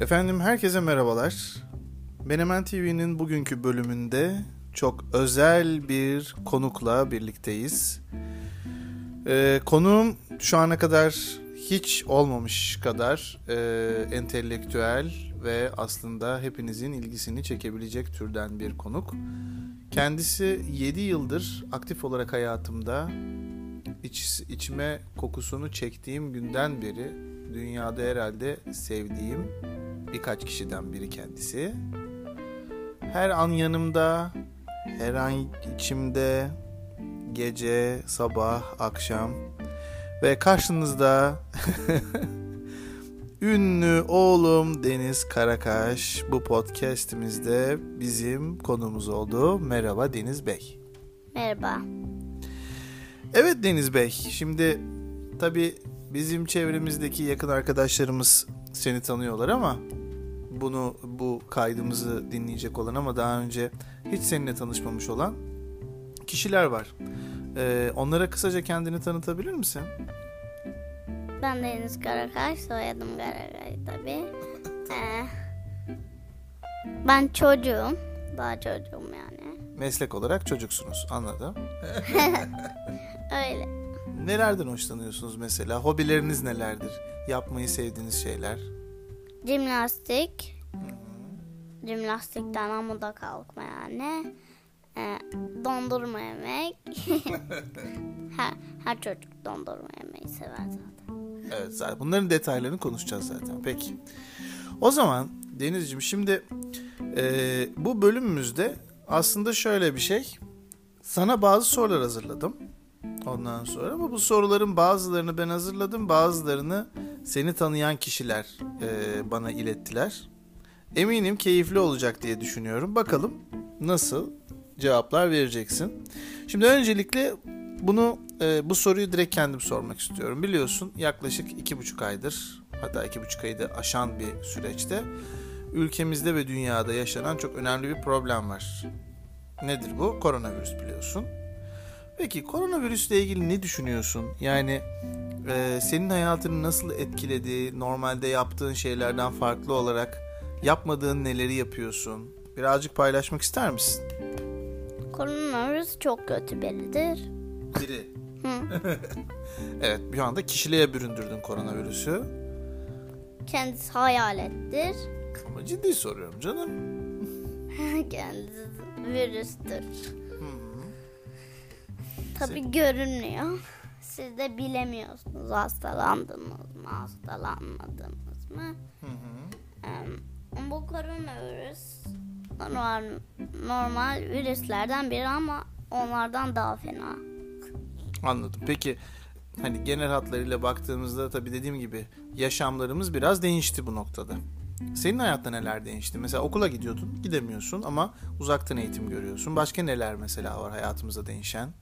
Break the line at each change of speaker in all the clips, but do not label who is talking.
Efendim herkese merhabalar. Menemen TV'nin bugünkü bölümünde çok özel bir konukla birlikteyiz. Ee, konuğum şu ana kadar hiç olmamış kadar e, entelektüel ve aslında hepinizin ilgisini çekebilecek türden bir konuk. Kendisi 7 yıldır aktif olarak hayatımda iç, içime kokusunu çektiğim günden beri dünyada herhalde sevdiğim birkaç kişiden biri kendisi. Her an yanımda, her an içimde, gece, sabah, akşam ve karşınızda ünlü oğlum Deniz Karakaş bu podcast'imizde bizim konumuz oldu. Merhaba Deniz Bey.
Merhaba.
Evet Deniz Bey, şimdi tabii bizim çevremizdeki yakın arkadaşlarımız seni tanıyorlar ama bunu bu kaydımızı dinleyecek olan ama daha önce hiç seninle tanışmamış olan kişiler var. Ee, onlara kısaca kendini tanıtabilir misin?
Ben Deniz Karakaş, soyadım Karakay tabii. Ee, ben çocuğum, daha çocuğum yani.
Meslek olarak çocuksunuz, anladım.
Öyle.
Nelerden hoşlanıyorsunuz mesela? Hobileriniz nelerdir? Yapmayı sevdiğiniz şeyler?
Jimnastik. Jimnastikten amuda kalkma yani. Ee, dondurma yemek. her, her çocuk dondurma yemeyi sever zaten.
Evet zaten bunların detaylarını konuşacağız zaten. Peki. O zaman Denizciğim şimdi e, bu bölümümüzde aslında şöyle bir şey. Sana bazı sorular hazırladım. Ondan sonra ama bu soruların bazılarını ben hazırladım. Bazılarını seni tanıyan kişiler e, bana ilettiler. Eminim keyifli olacak diye düşünüyorum. Bakalım nasıl cevaplar vereceksin. Şimdi öncelikle bunu e, bu soruyu direkt kendim sormak istiyorum. Biliyorsun yaklaşık iki buçuk aydır hatta iki buçuk ayı da aşan bir süreçte ülkemizde ve dünyada yaşanan çok önemli bir problem var. Nedir bu? Koronavirüs biliyorsun. Peki koronavirüsle ilgili ne düşünüyorsun? Yani e, senin hayatını nasıl etkiledi? Normalde yaptığın şeylerden farklı olarak yapmadığın neleri yapıyorsun? Birazcık paylaşmak ister misin?
Koronavirüs çok kötü biridir.
Biri. Evet bir anda kişiliğe büründürdün koronavirüsü.
Kendisi hayalettir.
Ama ciddi soruyorum canım.
Kendisi virüstür.
Hı.
Tabi görünmüyor. Siz de bilemiyorsunuz hastalandınız mı, hastalanmadınız mı?
Hı hı.
Em, Bu koronavirüs normal, normal virüslerden biri ama onlardan daha fena.
Anladım. Peki hani genel hatlarıyla baktığımızda tabii dediğim gibi yaşamlarımız biraz değişti bu noktada. Senin hayatta neler değişti? Mesela okula gidiyordun, gidemiyorsun ama uzaktan eğitim görüyorsun. Başka neler mesela var hayatımızda değişen?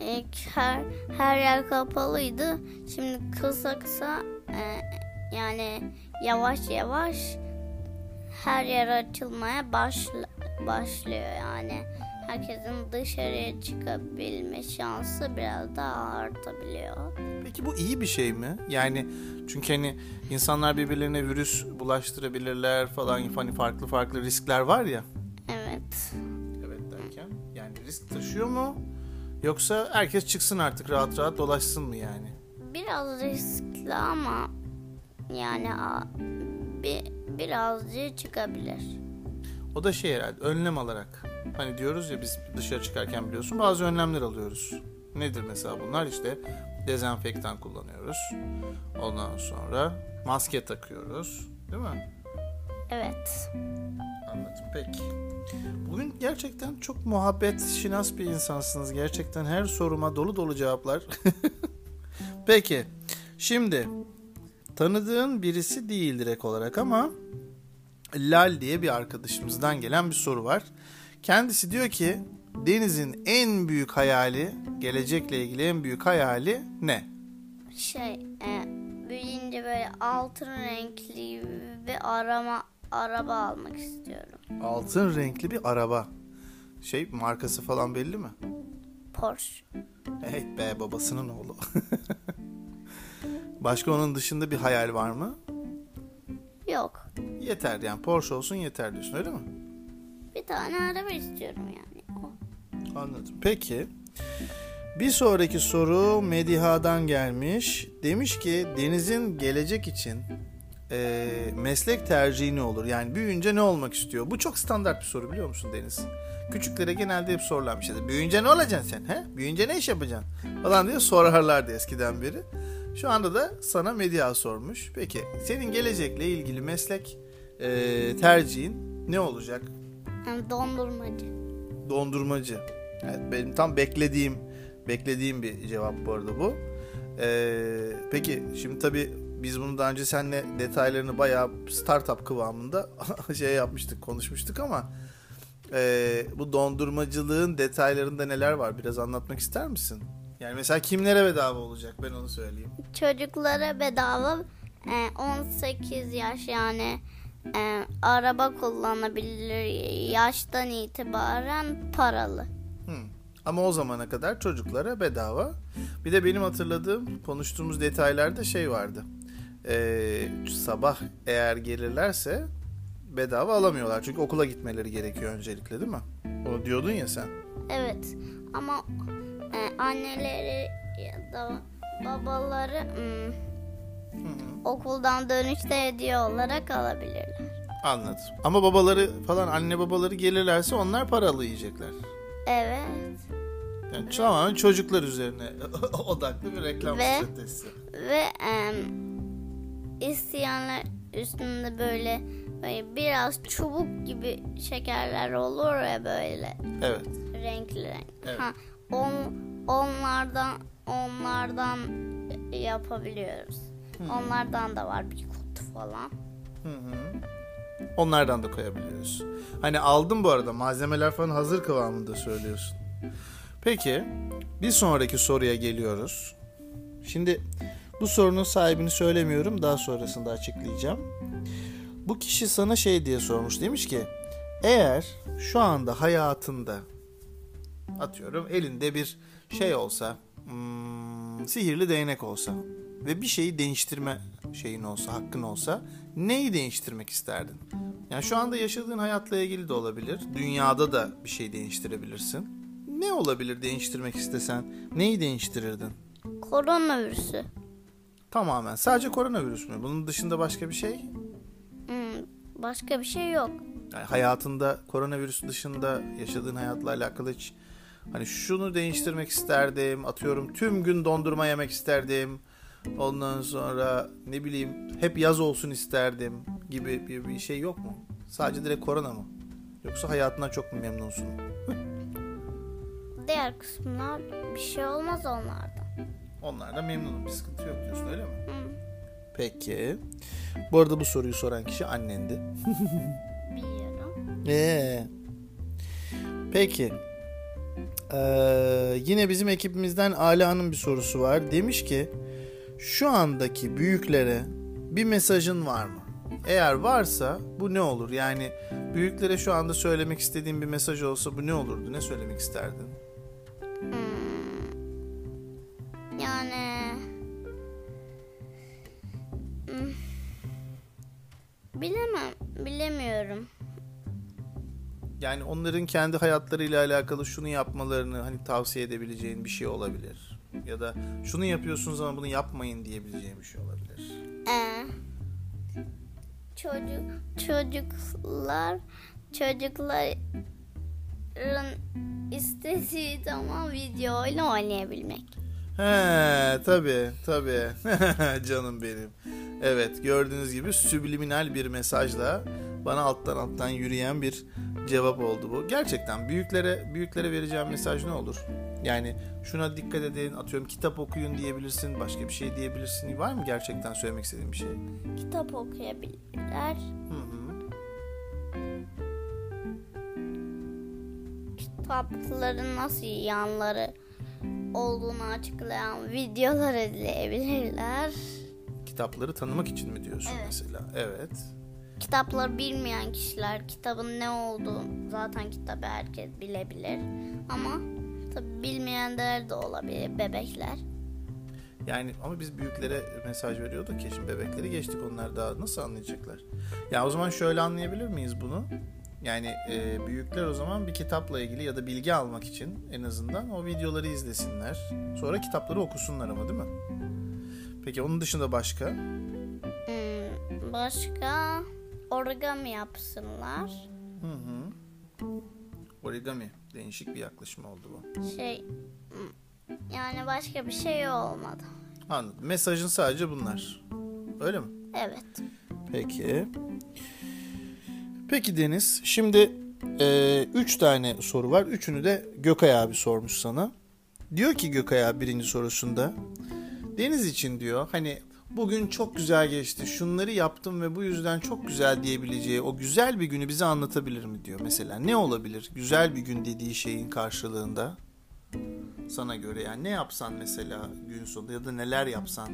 İlk her her yer kapalıydı. Şimdi kısa kısa e, yani yavaş yavaş her yer açılmaya başla, başlıyor yani. Herkesin dışarıya çıkabilme şansı biraz daha artabiliyor.
Peki bu iyi bir şey mi? Yani çünkü hani insanlar birbirlerine virüs bulaştırabilirler falan hani farklı farklı riskler var ya.
Evet.
Risk taşıyor mu? Yoksa herkes çıksın artık rahat rahat dolaşsın mı yani?
Biraz riskli ama yani bir birazcık çıkabilir.
O da şey herhalde önlem alarak. Hani diyoruz ya biz dışarı çıkarken biliyorsun bazı önlemler alıyoruz. Nedir mesela bunlar? İşte dezenfektan kullanıyoruz. Ondan sonra maske takıyoruz. Değil mi?
Evet.
Anladım. Peki. Bugün gerçekten çok muhabbet şinas bir insansınız. Gerçekten her soruma dolu dolu cevaplar. Peki. Şimdi tanıdığın birisi değil direkt olarak ama Lal diye bir arkadaşımızdan gelen bir soru var. Kendisi diyor ki Deniz'in en büyük hayali, gelecekle ilgili en büyük hayali ne?
Şey, e, büyüyünce böyle altın renkli bir arama araba almak istiyorum.
Altın renkli bir araba. Şey markası falan belli mi?
Porsche.
Hey be babasının oğlu. Başka onun dışında bir hayal var mı? yeter yani Porsche olsun yeter diyorsun öyle mi?
Bir tane araba istiyorum yani. O.
Anladım. Peki. Bir sonraki soru Mediha'dan gelmiş. Demiş ki Deniz'in gelecek için e, meslek tercihi ne olur? Yani büyüyünce ne olmak istiyor? Bu çok standart bir soru biliyor musun Deniz? Küçüklere genelde hep sorulan bir şeydir. Büyüyünce ne olacaksın sen? He? Büyüyünce ne iş yapacaksın? Falan diye sorarlardı eskiden beri. Şu anda da sana Mediha sormuş. Peki senin gelecekle ilgili meslek e, tercihin ne olacak?
Dondurmacı.
Dondurmacı. Evet, benim tam beklediğim beklediğim bir cevap bu arada bu. Ee, peki şimdi tabii biz bunu daha önce seninle detaylarını bayağı startup kıvamında şey yapmıştık, konuşmuştuk ama e, bu dondurmacılığın detaylarında neler var? Biraz anlatmak ister misin? Yani mesela kimlere bedava olacak? Ben onu söyleyeyim.
Çocuklara bedava e, 18 yaş yani e, araba kullanabilir yaştan itibaren paralı.
Hı. Ama o zamana kadar çocuklara bedava. Bir de benim hatırladığım konuştuğumuz detaylarda şey vardı. Ee, sabah eğer gelirlerse bedava alamıyorlar. Çünkü okula gitmeleri gerekiyor öncelikle değil mi? Onu diyordun ya sen.
Evet ama e, anneleri ya da babaları hmm, okuldan dönüşte hediye olarak alabilirler.
Anladım. Ama babaları falan anne babaları gelirlerse onlar paralı yiyecekler.
Evet
Yani tamamen çocuklar üzerine odaklı bir reklam
Ve-
stratejisi.
ve e, isteyenler üstünde böyle, böyle biraz çubuk gibi şekerler olur ya böyle
Evet.
renkli renk.
Evet.
Ha, on, onlardan onlardan yapabiliyoruz. Onlardan da var bir kutu falan.
Hı hı. Onlardan da koyabiliyoruz. Hani aldım bu arada malzemeler falan hazır kıvamında söylüyorsun. Peki bir sonraki soruya geliyoruz. Şimdi bu sorunun sahibini söylemiyorum daha sonrasında açıklayacağım. Bu kişi sana şey diye sormuş demiş ki eğer şu anda hayatında atıyorum elinde bir şey olsa hmm, sihirli değnek olsa ve bir şeyi değiştirme şeyin olsa hakkın olsa neyi değiştirmek isterdin? Yani şu anda yaşadığın hayatla ilgili de olabilir. Dünyada da bir şey değiştirebilirsin. Ne olabilir değiştirmek istesen? Neyi değiştirirdin?
Koronavirüsü.
Tamamen. Sadece koronavirüs mü? Bunun dışında başka bir şey?
Hmm, başka bir şey yok.
Yani hayatında koronavirüs dışında yaşadığın hayatla alakalı hiç hani şunu değiştirmek isterdim. Atıyorum tüm gün dondurma yemek isterdim. Ondan sonra ne bileyim hep yaz olsun isterdim gibi bir, bir şey yok mu? Sadece direkt korona mı? Yoksa hayatından çok mu memnunsun?
Diğer kısımlar bir şey olmaz onlardan.
Onlardan memnunum. Bir sıkıntı yok diyorsun öyle mi? Peki. Bu arada bu soruyu soran kişi annendi.
biliyorum.
Ee. Peki. Ee, yine bizim ekibimizden Ala'nın bir sorusu var. Demiş ki şu andaki büyüklere bir mesajın var mı? Eğer varsa bu ne olur? Yani büyüklere şu anda söylemek istediğin bir mesaj olsa bu ne olurdu? Ne söylemek isterdin?
Yani Hmm. bilemem, bilemiyorum.
Yani onların kendi hayatlarıyla alakalı şunu yapmalarını hani tavsiye edebileceğin bir şey olabilir. Ya da şunu yapıyorsunuz ama bunu yapmayın diyebileceğin bir şey olabilir.
Ee, çocuk çocuklar çocukların istediği zaman video oyunu oynayabilmek.
He tabi tabi canım benim. Evet gördüğünüz gibi subliminal bir mesajla bana alttan alttan yürüyen bir cevap oldu bu. Gerçekten büyüklere büyüklere vereceğim mesaj ne olur? Yani şuna dikkat edin atıyorum kitap okuyun diyebilirsin başka bir şey diyebilirsin. Var mı gerçekten söylemek istediğin bir şey?
Kitap okuyabilirler.
Hı hı.
Kitapların nasıl yanları olduğunu açıklayan videolar izleyebilirler.
Kitapları tanımak için mi diyorsun
Evet.
mesela? Evet.
Kitapları bilmeyen kişiler kitabın ne olduğunu zaten kitabı herkes bilebilir. Ama tabi bilmeyenler de olabilir bebekler.
Yani ama biz büyüklere mesaj veriyorduk ya şimdi bebekleri geçtik onlar daha nasıl anlayacaklar? Ya o zaman şöyle anlayabilir miyiz bunu? Yani e, büyükler o zaman bir kitapla ilgili ya da bilgi almak için en azından o videoları izlesinler. Sonra kitapları okusunlar ama değil mi? Peki onun dışında başka?
Hmm, başka origami yapsınlar.
Hı hı. Origami. Değişik bir yaklaşım oldu bu.
Şey yani başka bir şey olmadı.
Anladım. Mesajın sadece bunlar. Öyle mi?
Evet.
Peki. Peki Deniz. Şimdi e, üç tane soru var. Üçünü de Gökay abi sormuş sana. Diyor ki Gökay abi birinci sorusunda. Deniz için diyor hani bugün çok güzel geçti. Şunları yaptım ve bu yüzden çok güzel diyebileceği o güzel bir günü bize anlatabilir mi diyor mesela. Ne olabilir güzel bir gün dediği şeyin karşılığında? Sana göre yani ne yapsan mesela gün sonunda ya da neler yapsan.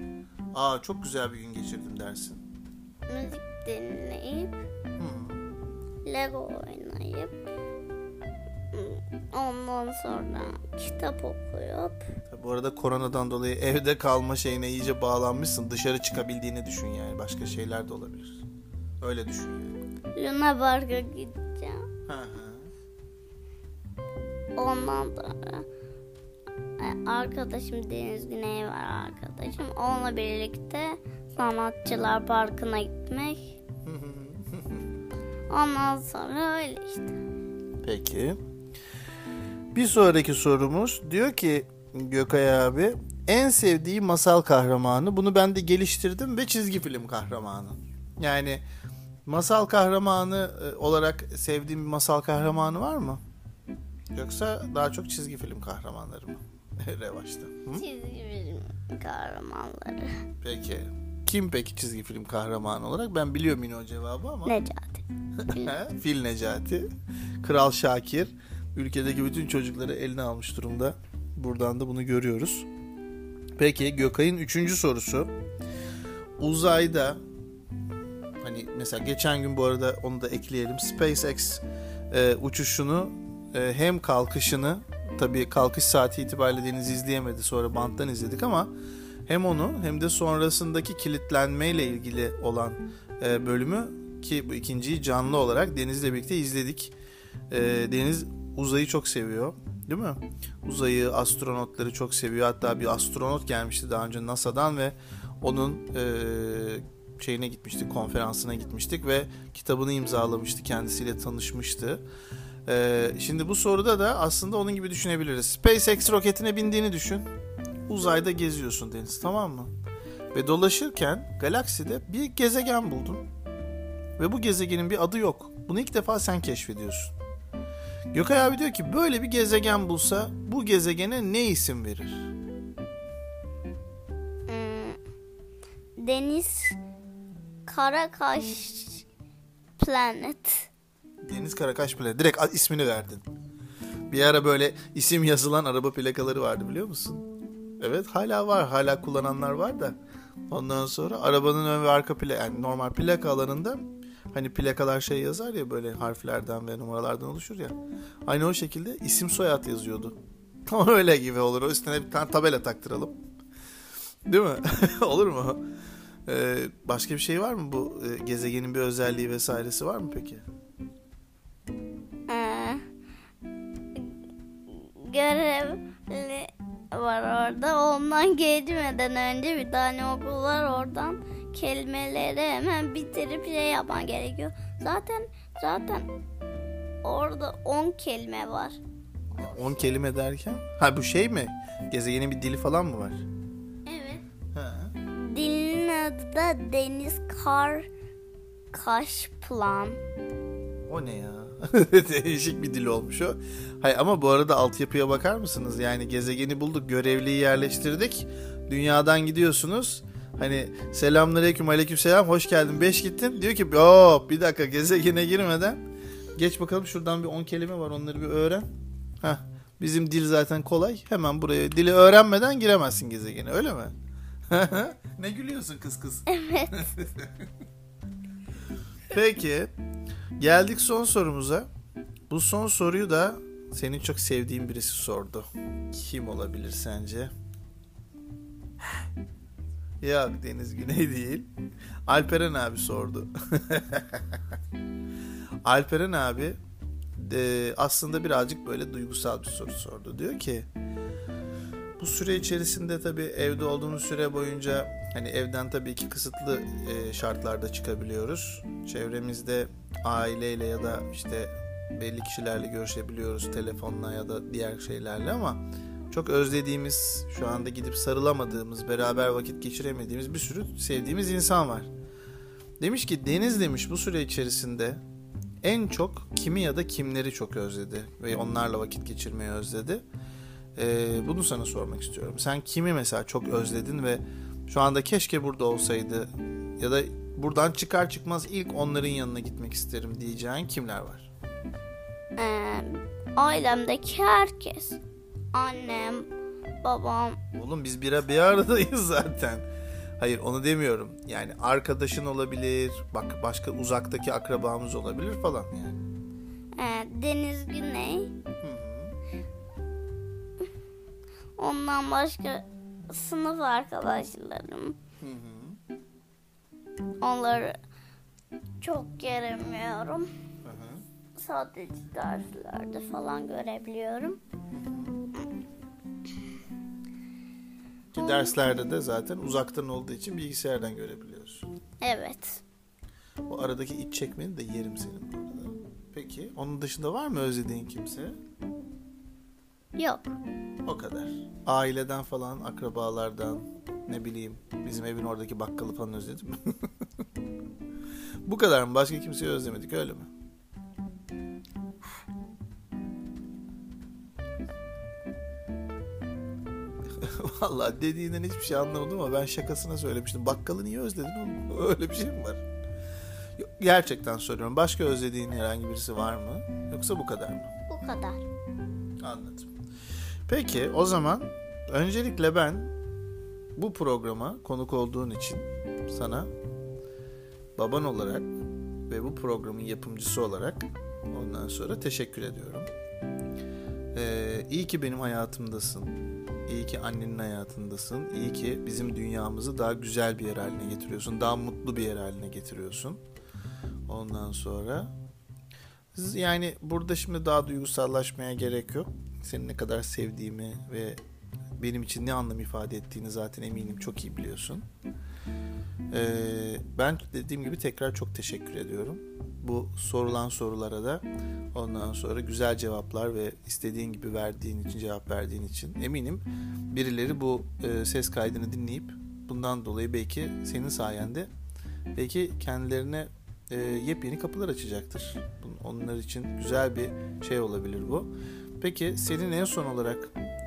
Aa çok güzel bir gün geçirdim dersin.
Müzik dinleyip Lego oynayıp hmm, ondan sonra kitap okuyup
Bu arada koronadan dolayı evde kalma şeyine iyice bağlanmışsın. Dışarı çıkabildiğini düşün yani. Başka şeyler de olabilir. Öyle düşün yani.
Luna Park'a gideceğim.
Hı hı.
Ondan sonra e, arkadaşım Deniz Güney var arkadaşım. Onunla birlikte sanatçılar parkına gitmek. Ondan sonra öyle işte.
Peki. Bir sonraki sorumuz diyor ki Gökay abi en sevdiği masal kahramanı bunu ben de geliştirdim ve çizgi film kahramanı. Yani masal kahramanı e, olarak sevdiğim bir masal kahramanı var mı? Yoksa daha çok çizgi film kahramanları mı? Revaçta. Hı?
Çizgi film kahramanları.
Peki. Kim peki çizgi film kahramanı olarak? Ben biliyorum yine o cevabı ama.
Necati.
Fil Necati, Kral Şakir ülkedeki bütün çocukları eline almış durumda. Buradan da bunu görüyoruz. Peki Gökay'ın üçüncü sorusu. Uzayda hani mesela geçen gün bu arada onu da ekleyelim. SpaceX e, uçuşunu e, hem kalkışını tabii kalkış saati itibariyle Deniz izleyemedi sonra banttan izledik ama hem onu hem de sonrasındaki kilitlenmeyle ilgili olan e, bölümü ki bu ikinciyi canlı olarak Deniz'le birlikte izledik. E, Deniz uzayı çok seviyor. Değil mi? Uzayı, astronotları çok seviyor. Hatta bir astronot gelmişti daha önce NASA'dan ve onun e, şeyine gitmiştik, konferansına gitmiştik ve kitabını imzalamıştı, kendisiyle tanışmıştı. E, şimdi bu soruda da aslında onun gibi düşünebiliriz. SpaceX roketine bindiğini düşün. Uzayda geziyorsun Deniz, tamam mı? Ve dolaşırken galakside bir gezegen buldun. Ve bu gezegenin bir adı yok. Bunu ilk defa sen keşfediyorsun. Gökay abi diyor ki böyle bir gezegen bulsa bu gezegene ne isim verir?
Hmm, Deniz Karakaş Planet.
Deniz Karakaş bile direkt ismini verdin. Bir ara böyle isim yazılan araba plakaları vardı biliyor musun? Evet hala var. Hala kullananlar var da. Ondan sonra arabanın ön ve arka plaka yani normal plaka alanında hani plakalar şey yazar ya böyle harflerden ve numaralardan oluşur ya. Aynı o şekilde isim soyad yazıyordu. Tam öyle gibi olur. O üstüne bir tane tabela taktıralım. Değil mi? olur mu? Ee, başka bir şey var mı bu e, gezegenin bir özelliği vesairesi var mı peki?
Ee, görevli var orada. Ondan geçmeden önce bir tane okul var oradan kelimeleri hemen bitirip şey yapman gerekiyor. Zaten zaten orada 10 kelime var.
10 kelime derken? Ha bu şey mi? Gezegenin bir dili falan mı var?
Evet.
Ha.
Dilin adı da Deniz Kar Kaş Plan.
O ne ya? Değişik bir dil olmuş o. Hay ama bu arada altyapıya bakar mısınız? Yani gezegeni bulduk, görevliyi yerleştirdik. Dünyadan gidiyorsunuz. Hani selamünaleyküm aleyküm selam hoş geldin 5 gittin. Diyor ki hop bir dakika gezegene girmeden geç bakalım şuradan bir 10 kelime var onları bir öğren. Heh, bizim dil zaten kolay. Hemen buraya dili öğrenmeden giremezsin gezegene öyle mi? ne gülüyorsun kız kız?
Evet.
Peki. Geldik son sorumuza. Bu son soruyu da senin çok sevdiğin birisi sordu. Kim olabilir sence? Yok Deniz Güney değil. Alperen abi sordu. Alperen abi de aslında birazcık böyle duygusal bir soru sordu. Diyor ki bu süre içerisinde tabii evde olduğumuz süre boyunca hani evden tabii ki kısıtlı e, şartlarda çıkabiliyoruz. Çevremizde aileyle ya da işte belli kişilerle görüşebiliyoruz telefonla ya da diğer şeylerle ama çok özlediğimiz, şu anda gidip sarılamadığımız, beraber vakit geçiremediğimiz bir sürü sevdiğimiz insan var. Demiş ki Deniz demiş bu süre içerisinde en çok kimi ya da kimleri çok özledi ve onlarla vakit geçirmeyi özledi. Ee, bunu sana sormak istiyorum. Sen kimi mesela çok özledin ve şu anda keşke burada olsaydı ya da buradan çıkar çıkmaz ilk onların yanına gitmek isterim diyeceğin kimler var?
Ee, ailemdeki herkes. Annem, babam.
Oğlum biz bir, bir aradayız zaten. Hayır onu demiyorum. Yani arkadaşın olabilir, bak başka uzaktaki akrabamız olabilir falan yani.
Ee, Deniz Güney. Ondan başka sınıf arkadaşlarım. Onları çok göremiyorum. Sadece derslerde falan görebiliyorum.
Ki derslerde de zaten uzaktan olduğu için bilgisayardan görebiliyorsun.
Evet.
O aradaki iç çekmeni de yerim senin bu arada. Peki onun dışında var mı özlediğin kimse?
Yok.
O kadar. Aileden falan, akrabalardan, ne bileyim bizim evin oradaki bakkalı falan özledim. Bu kadar mı? Başka kimseyi özlemedik öyle mi? Vallahi dediğinden hiçbir şey anlamadım ama ben şakasına söylemiştim. Bakkalı niye özledin oğlum? Öyle bir şey mi var? Yok, Gerçekten soruyorum. Başka özlediğin herhangi birisi var mı? Yoksa bu kadar mı?
Bu kadar.
Anladım. Peki o zaman öncelikle ben bu programa konuk olduğun için sana baban olarak ve bu programın yapımcısı olarak ondan sonra teşekkür ediyorum. Ee, iyi ki benim hayatımdasın. İyi ki annenin hayatındasın. İyi ki bizim dünyamızı daha güzel bir yer haline getiriyorsun. Daha mutlu bir yer haline getiriyorsun. Ondan sonra yani burada şimdi daha duygusallaşmaya gerek yok. Seni ne kadar sevdiğimi ve benim için ne anlam ifade ettiğini zaten eminim çok iyi biliyorsun. Ee, ben dediğim gibi tekrar çok teşekkür ediyorum. Bu sorulan sorulara da ondan sonra güzel cevaplar ve istediğin gibi verdiğin için cevap verdiğin için eminim birileri bu e, ses kaydını dinleyip bundan dolayı belki senin sayende belki kendilerine e, yepyeni kapılar açacaktır. Onlar için güzel bir şey olabilir bu. Peki senin en son olarak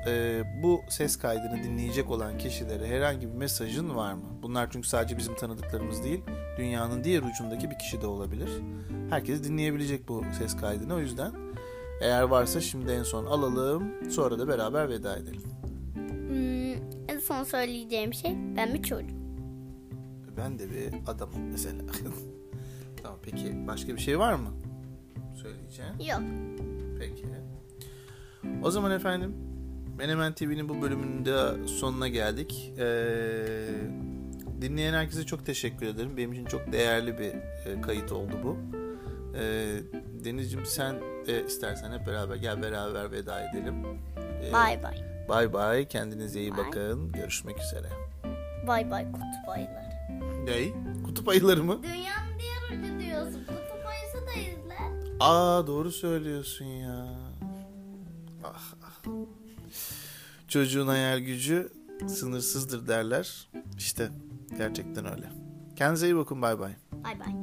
e, bu ses kaydını dinleyecek olan kişilere herhangi bir mesajın var mı? Bunlar çünkü sadece bizim tanıdıklarımız değil, dünyanın diğer ucundaki bir kişi de olabilir. Herkes dinleyebilecek bu ses kaydını o yüzden eğer varsa şimdi en son alalım, sonra da beraber veda edelim.
Hmm, en son söyleyeceğim şey ben bir çocuğum.
Ben de bir adamım mesela. tamam peki başka bir şey var mı? Söyleyeceğim.
Yok.
Peki. O zaman efendim Menemen TV'nin bu bölümünde sonuna geldik. Ee, dinleyen herkese çok teşekkür ederim. Benim için çok değerli bir e, kayıt oldu bu. Ee, Deniz'ciğim sen e, istersen hep beraber gel beraber veda edelim. Ee,
Bay bay.
Bay bay. Kendinize iyi
Bye.
bakın. Görüşmek üzere.
Bay bay kutup ayıları.
Ney? Kutup ayıları mı?
Dünyanın diğer ucu diyorsun. Kutup ayısı da izle.
Aa doğru söylüyorsun ya. Çocuğun hayal gücü sınırsızdır derler. İşte gerçekten öyle. Kendinize iyi bakın bay bay.
Bay bay.